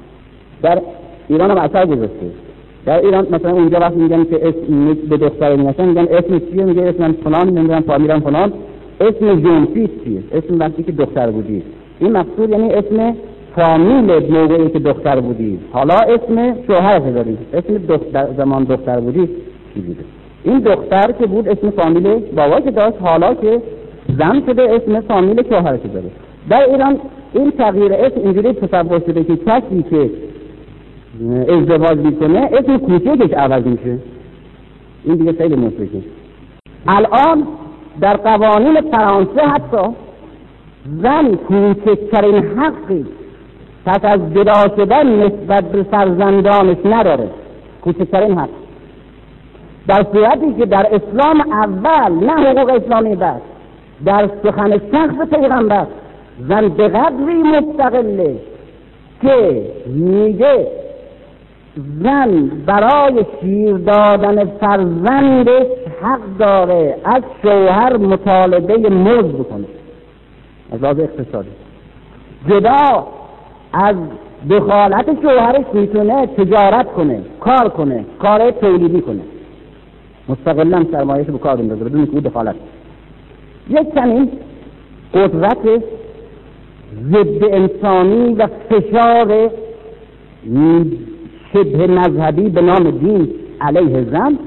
در ایران هم اثر گذاشته. در ایران مثلا اونجا وقتی میگن که اسم به دختر میگن میگن اسم چیه؟ میگه اسم فلان نمی‌دونم فامیلم فلان. اسم جنسی چیه؟ اسم وقتی که دختر بودی. این مقصود یعنی اسم فامیل موقعی که دختر بودی. حالا اسم شوهر داری. اسم دختر زمان دختر بودی چی بوده؟ این دختر که بود اسم فامیل بابا که داشت حالا که زن شده اسم فامیل شوهر داره. در ایران این تغییر اسم اینجوری تصور شده که کسی که ازدواج می‌کنه اسم کوچکش عوض میشه. این دیگه خیلی مشکله. الان در قوانین فرانسه حتی زن کوچکترین حقی پس از جدا شدن نسبت به فرزندانش نداره. کوچکترین حق. در صورتی که در اسلام اول نه حقوق اسلامی بعد در سخن شخص پیغمبر زن به قدری مستقله که میگه زن برای شیر دادن فرزندش حق داره از شوهر مطالبه مزد بکنه. از لحاظ اقتصادی. جدا از دخالت شوهرش می‌تونه تجارت کنه کار کنه کار تولیدی کنه. مستقلا سرمایهش به کار بندازه بدون که دخالت یک چنین قدرت ضد انسانی و فشار شبه مذهبی به نام دین علیه زن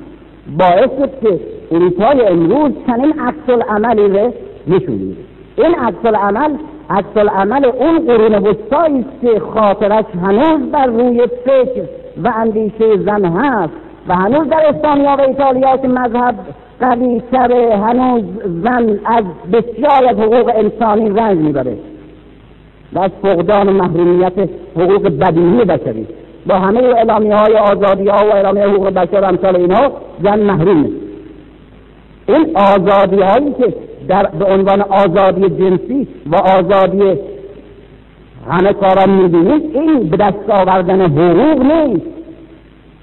باعث شد که اروپای امروز چنین عکس عملی رو نشون این عکس عمل عکس عمل اون قرون وسطایی که خاطرش هنوز بر روی فکر و اندیشه زن هست و هنوز در اسپانیا و ایتالیا که مذهب قوی هنوز زن از بسیار حقوق انسانی رنج می‌بره. و از فقدان محرومیت حقوق بدینی بشری. با همه اعلامی های آزادی ها و اعلامی حقوق بشر امثال اینها زن محرومه این آزادی هایی که در به عنوان آزادی جنسی و آزادی همه کاران می‌بینید این به دست آوردن حقوق نیست.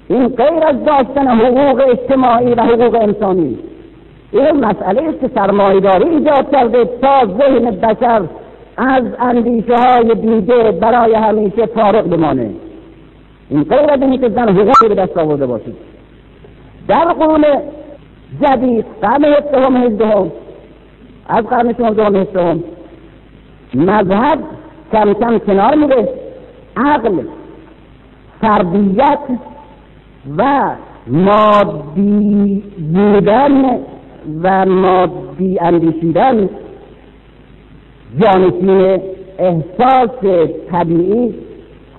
این غیر از داشتن حقوق اجتماعی و حقوق انسانی. این مسئله است که سرمایهداری ایجاد کرده تا ذهن بشر از اندیشه های دیگه برای همیشه فارغ بمانه. این غیر از اینکه زن حقوقی به دست آورده باشید در قرون جدید قرن هفدهم هجدهم از قرن شانزدهم هجدهم مذهب کم کم کنار میره. عقل فردیت و مادی بودن و مادی اندیشیدن جانشین احساس طبیعی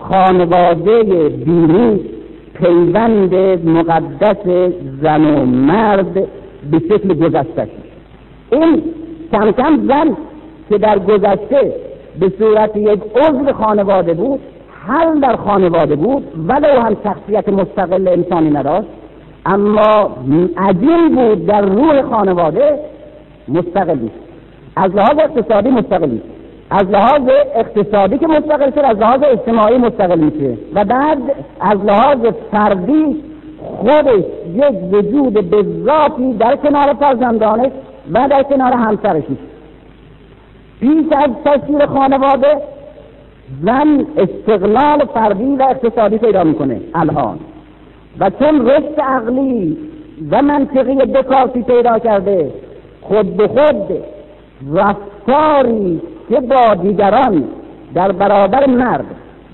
خانواده دینی پیوند مقدس زن و مرد به شکل گذشته این کم کم زن که در گذشته به صورت یک عضو خانواده بود حل در خانواده بود ولو هم شخصیت مستقل انسانی نداشت. اما عجیب بود در روح خانواده مستقل نیست. از لحاظ اقتصادی مستقل نیست. از لحاظ اقتصادی که مستقل شد از لحاظ اجتماعی مستقل میشه. و بعد از لحاظ فردی خودش یک وجود به ذاتی در کنار فرزندانش و در کنار همسرش پیش از تشکیل خانواده زن استقلال فردی و اقتصادی پیدا می‌کنه الان. و چون رشد عقلی و منطقی دکارتی پیدا کرده خود به خود رفتاری که با دیگران در برابر مرد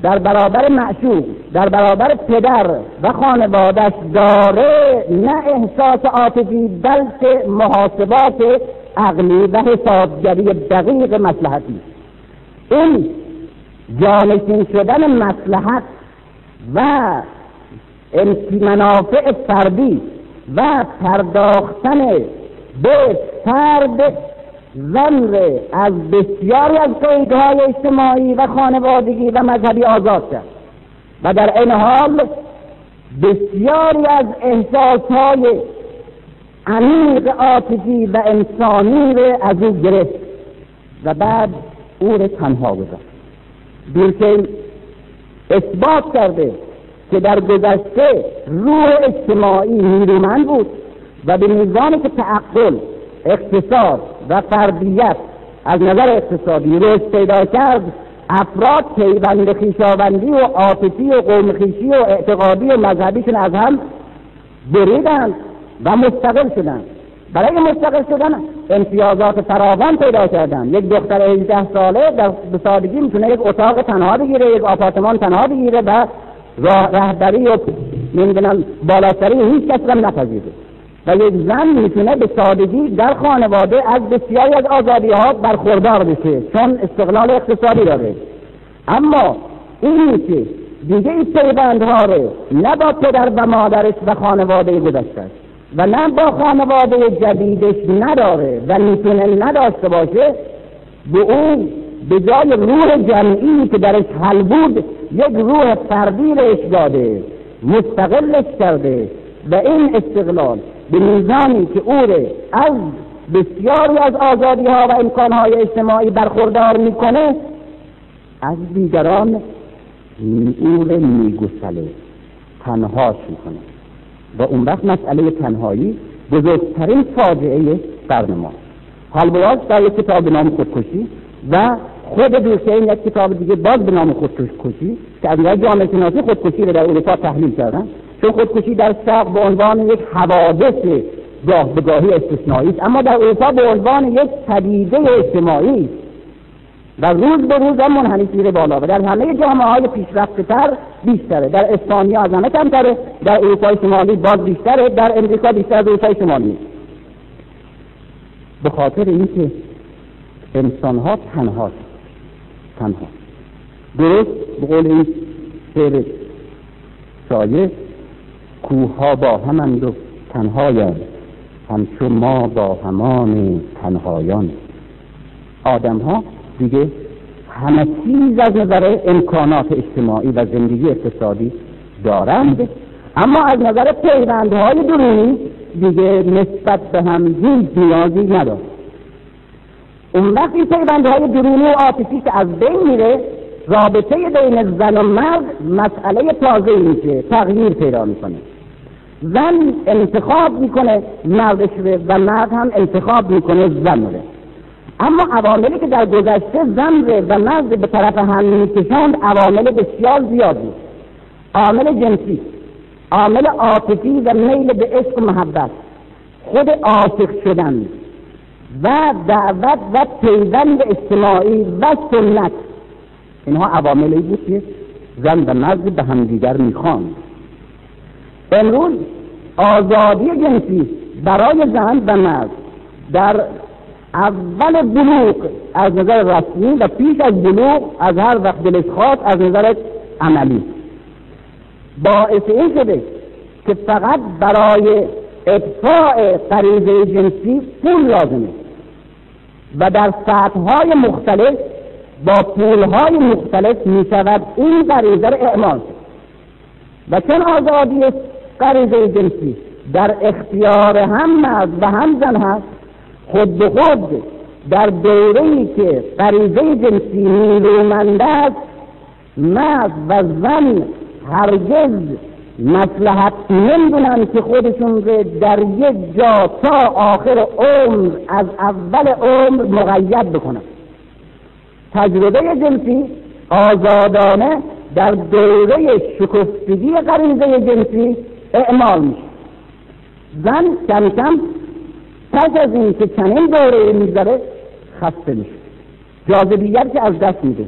در برابر معشوق در برابر پدر و خانوادش داره نه احساس عاطفی بلکه محاسبات عقلی و حسابگری دقیق مسلحتی این جانشین شدن مسلحت و منافع فردی و پرداختن به فرد زن از بسیاری از قیدهای اجتماعی و خانوادگی و مذهبی آزاد کرد. و در این حال بسیاری از احساسهای عمیق عاطفی و انسانی از او گرفت و بعد او را تنها گذاشت. دورکین اثبات کرده که در گذشته روح اجتماعی نیرومند بود و به میزانی که تعقل اقتصاد و فردیت از نظر اقتصادی رشد پیدا کرد افراد پیوند خویشاوندی و عاطفی و قوم و اعتقادی و مذهبیشون از هم بریدند و مستقل شدند. برای مستقل شدن امتیازات فراوان پیدا کردن یک دختر 18 ساله در سادگی می‌تونه یک اتاق تنها بگیره یک آپارتمان تنها بگیره و رهبری و نمی‌دونم بالاتری هیچ کس را نپذیره. و یک زن می‌تونه به سادگی در خانواده از بسیاری از آزادی ها برخوردار بشه چون استقلال اقتصادی داره. اما این که دیگه این پیوندها رو نه با پدر و مادرش و خانواده گذشته و نه با خانواده جدیدش نداره و می‌تونه نداشته باشه به اون به جای روح جمعی که درش حل بود یک روح فردی رش داده مستقلش کرده و این استقلال به میزانی که او از بسیاری از آزادی ها و امکان های اجتماعی برخوردار می‌کنه از دیگران او را میگسله تنهاش می‌کنه و اون وقت مسئله تنهایی بزرگترین فاجعه قرن ما حال در یک کتاب به نام خودکشی و خود دوسته یک کتاب دیگه باز به نام خودکشی که از جامعه شناسی خودکشی رو در اروپا تحلیل کردن. چون خودکشی در شرق به عنوان یک حوادث گاه به گاهی استثنایی است. اما در اروپا به عنوان یک پدیده اجتماعی و روز به روز هم منحنی میره بالا و در همه جامعه های پیشرفته تر بیشتره. در اسپانیا از همه کمتره. در اروپای شمالی باز بیشتره. در امریکا بیشتر از اروپای شمالی. به خاطر اینکه انسان ها تنها. تنها درست؟ به قول این شعر شایع کوه ها با همند و تنهایند همچون ما با همان تنهایان. آدم ها دیگه همه چیز از نظر امکانات اجتماعی و زندگی اقتصادی دارند اما از نظر پیوندهای درونی دیگه نسبت به هم هیچ نیازی ندارد اون وقت این پیوندهای درونی و عاطفی که از بین میره رابطه بین زن و مرد مسئله تازه میشه تغییر پیدا می‌کنه. زن انتخاب می‌کنه مردش و مرد هم انتخاب می‌کنه زن رو. اما عواملی که در گذشته زن و مرد به طرف هم میکشاند عوامل بسیار زیاد بود عامل جنسی عامل عاطفی و میل به عشق و محبت خود عاشق شدن و دعوت و پیوند اجتماعی و سنت. اینها عواملی بود که زن و مرد به همدیگر می‌خواند. امروز آزادی جنسی برای زن و مرد در اول بلوغ از نظر رسمی و پیش از بلوغ از هر وقت دلش خواست از نظر عملی. باعث این شده که فقط برای اطفاع غریزه جنسی پول لازمه و در سطحهای مختلف با پولهای مختلف می شود این غریزه را اعمال و چون آزادی غریزه جنسی در اختیار هم مرد و هم زن هست. خود به خود در دوره ای که غریزه جنسی نیرومند است مرد و زن هرگز مسلحت نمی‌دونن که خودشون رو در یک جا تا آخر عمر از اول عمر مقید بکنن. تجربه جنسی آزادانه در دوره شکفتگی غریزه جنسی اعمال میشه. زن کم کم پس از این که چنین دوره میگذره خسته میشه. جاذبیت که از دست میده.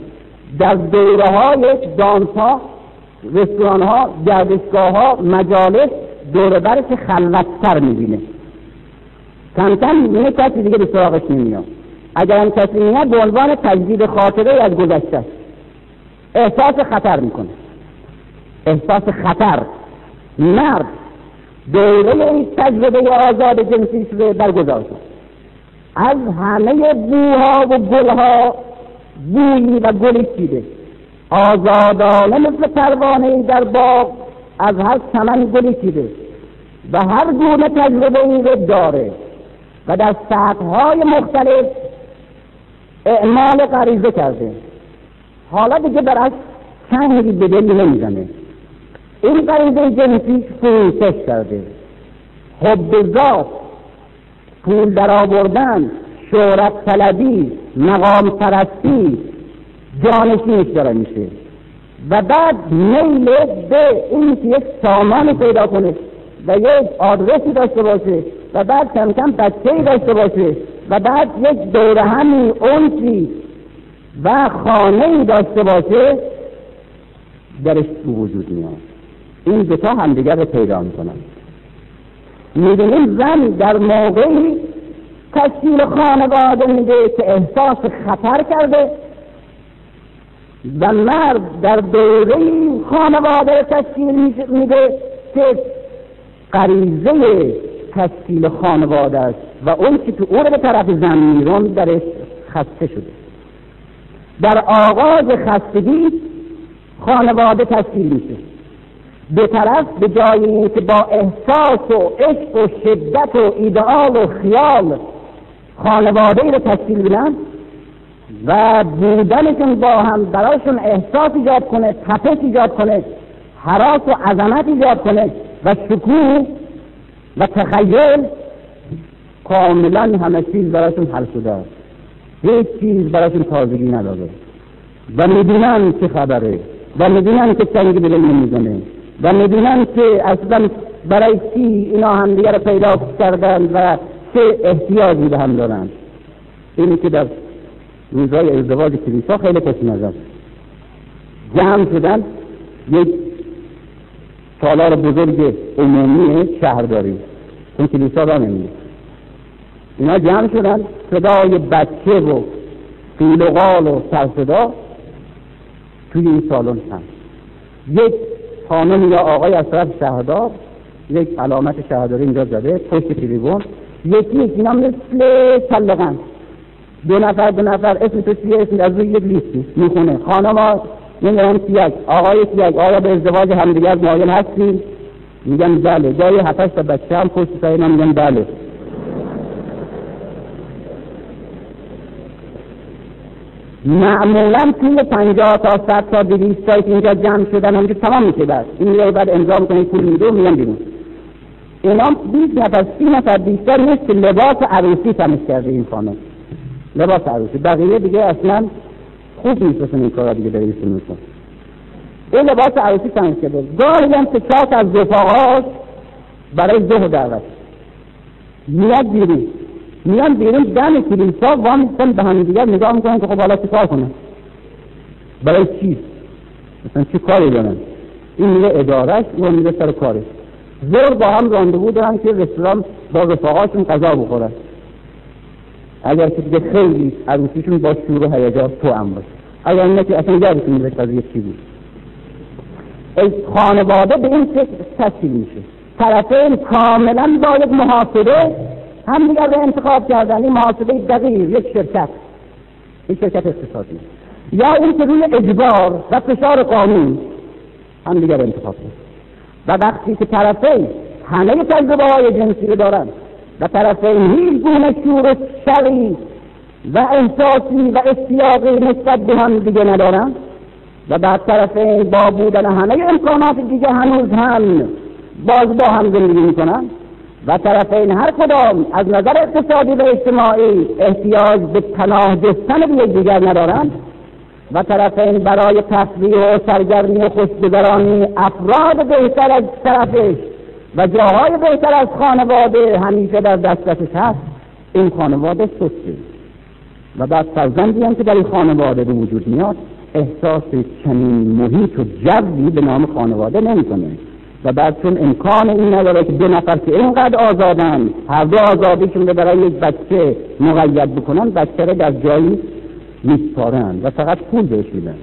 در دوره های دانس ها رستوران ها گردشگاه ها مجالس دوره که خلوتتر می‌بینه. کم کم می‌بینه کسی دیگه به سراغش نمیاد. اگر هم کسی میاد به عنوان تجدید خاطره از گذشته احساس خطر می‌کنه. احساس خطر. مرد دوره این تجربه آزاد جنسی شده برگزار از همه بوها و گلها بویی و گلی چیده. آزادانه مثل پروانه در باغ از هر چمن گلی چیده و هر گونه تجربه این رو داره و در سطحهای مختلف اعمال غریزه کرده. حالا دیگه برش چنگی به دل نمی‌زنه. این غریزه جنسی فروشش کرده. حب ذات پول در آوردن شهرت طلبی مقام پرستی جانشینش داره میشه. و بعد میل به این که یک سامان پیدا کنه و یک آدرسی داشته باشه و بعد کم کم بچه داشته باشه و بعد یک دوره همی اونسی و خانه داشته باشه درش وجود میاد. این دوتا همدیگر رو پیدا می‌کنن. می‌دونیم زن در موقعی تشکیل خانواده میده که احساس خطر کرده و مرد در دوره خانواده تشکیل میده که غریزه تشکیل خانواده است و اون که تو او به طرف زن میرون درش خسته شده. در آغاز خستگی خانواده تشکیل میشه. به طرف به جای اینکه با احساس و عشق و شدت و ایدئال و خیال خانواده رو تشکیل بدن و بودنشون با هم برایشون احساس ایجاد کنه تپش ایجاد کنه حراس و عظمت ایجاد کنه و شکوه و تخیل کاملا همه چیز برایشون حل شده هیچ چیز برایشون تازگی نداره و می‌دونن چه خبره و می‌دونن که چنگی به نمی‌زنه و می‌دونن که اصلا برای چی اینا هم دیگر پیدا کردن و چه احتیاجی به هم دارن اینی که در روزهای ازدواج کلیسا خیلی پس نظر جمع شدن یک سالار بزرگ عمومی شهرداری اون کلیسا را نمیده اینا جمع شدن صدای بچه و قیل و قال و سرصدا توی این سالن هست یک خانم یا آقای از طرف شهردار یک علامت شهرداری اینجا زده پشت تریبون یکی اینا مثل چلقن دو نفر دو نفر اسم تو چیه؟ اسم از روی یک لیستی. می‌خونه. خانم ها نمی‌دونم سیک آقای سیک آیا به ازدواج همدیگر مایل هستی میگن بله. جای هفتش تا بچه هم پشت سر اینا میگن بله. معمولا توی پنجاه تا صد تا دویست که اینجا جمع شدن همینجور تمام میشه بعد این میگه بعد امضا می‌کنه پول میده و میگن بیرون. اینا بیست نفر سی نفر بیشتر نیست که لباس عروسی تمیز کرده این خانم. لباس عروسی. بقیه دیگه اصلا خوب نیست این کارا دیگه داره ایشون میکن این لباس عروسی تمیز کرده. گاهی هم چاک از رفاقاش برای زهر دعوت. میاد بیرون. میان بیرون دم کلیسا وا میستن به هم دیگر نگاه می‌کنن که خب حالا چی کار کنن؟ برای چی؟ مثلا چی کاری دارن؟ این میره ادارش و میره سر کارش. زور با هم راندوو دارن که رستوران با رفاقاشون غذا بخورن. اگر که دیگه خیلی عروسیشون با شور و هیجان تو هم باشه. اگر اینه که اصلا یادتون میره قضیه چی بود. خانواده به این شکل تشکیل میشه. طرفین کاملا با یک محاسبه هم دیگر رو انتخاب کردن این محاسبه دقیق یک شرکت. یک شرکت اقتصادی. یا این که روی اجبار و فشار قانون هم دیگر انتخاب کرد و وقتی که طرفین همه تجربه های جنسی رو دارن و طرفین هیچ گونه شور شرعی و احساسی و اشتیاقی نسبت به هم دیگه ندارن و بعد طرفین با بودن همه امکانات دیگه هنوز هم باز با هم زندگی می‌کنن و طرفین هر کدام از نظر اقتصادی و اجتماعی احتیاج به پناه جستن به یکدیگر ندارند و طرفین برای تفریح و سرگرمی و خوشگذرانی افراد بهتر از طرفش و جاهای بهتر از خانواده همیشه در دسترسش هست این خانواده سسته و بعد فرزندی هم که در این خانواده به وجود میاد احساس چنین محیط و جوی به نام خانواده نمی‌کنه. و بعد چون امکان این نداره که دو نفر که اینقدر آزادن هر دو آزادیشون رو برای یک بچه مقید بکنن بچه رو در جایی میسپارن و فقط پول بهش میدن.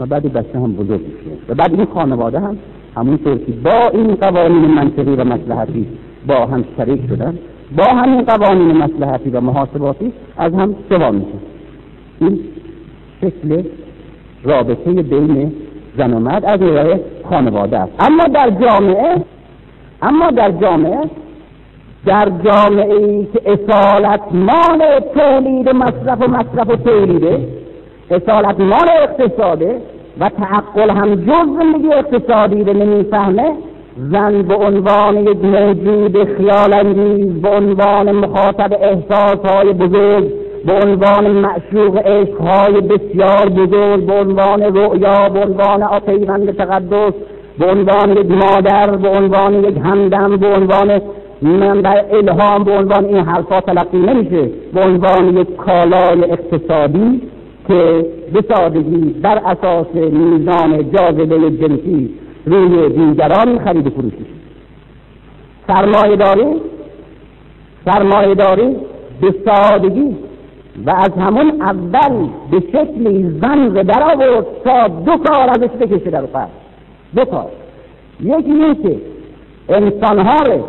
و بعد بچه هم بزرگ میشه. و بعد این خانواده هم همونطور که با این قوانین منطقی و مسلحتی با هم شریک شدن با همین قوانین مسلحتی و محاسباتی از هم سوا میشه. این شکل رابطه بین زن و مرد از نگاه خانواده است. اما در جامعه اما در جامعه در جامعه ای که اصالت مال تولید مصرف و مصرف و تولیده اصالت مال اقتصاده و تعقل هم جز زندگی اقتصادی رو نمی‌فهمه زن به عنوان یک موجود خیال انگیز به عنوان مخاطب احساس های بزرگ به عنوان معشوق عشقهای بسیار بزرگ به عنوان رؤیا به عنوان پیوند تقدس به عنوان یک مادر به عنوان یک همدم به عنوان منبع الهام به عنوان این حرفا تلقی نمیشه. به عنوان یک کالای اقتصادی که به سادگی بر اساس میزان جاذبه جنسی روی دیگران خرید فروشی سرمایه داری سرمایه داری به سادگی و از همون اول به شکلی زن رو در آورد تا دو کار ازش بکشه در فرد. دو کار یکی این که انسانها رو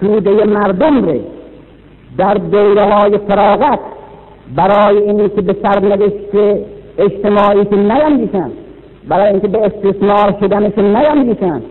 توده مردم رو در دوره های فراغت برای اینی که به سرنوشت که نیندیشن برای اینکه به استثمار شدنشون نیندیشن.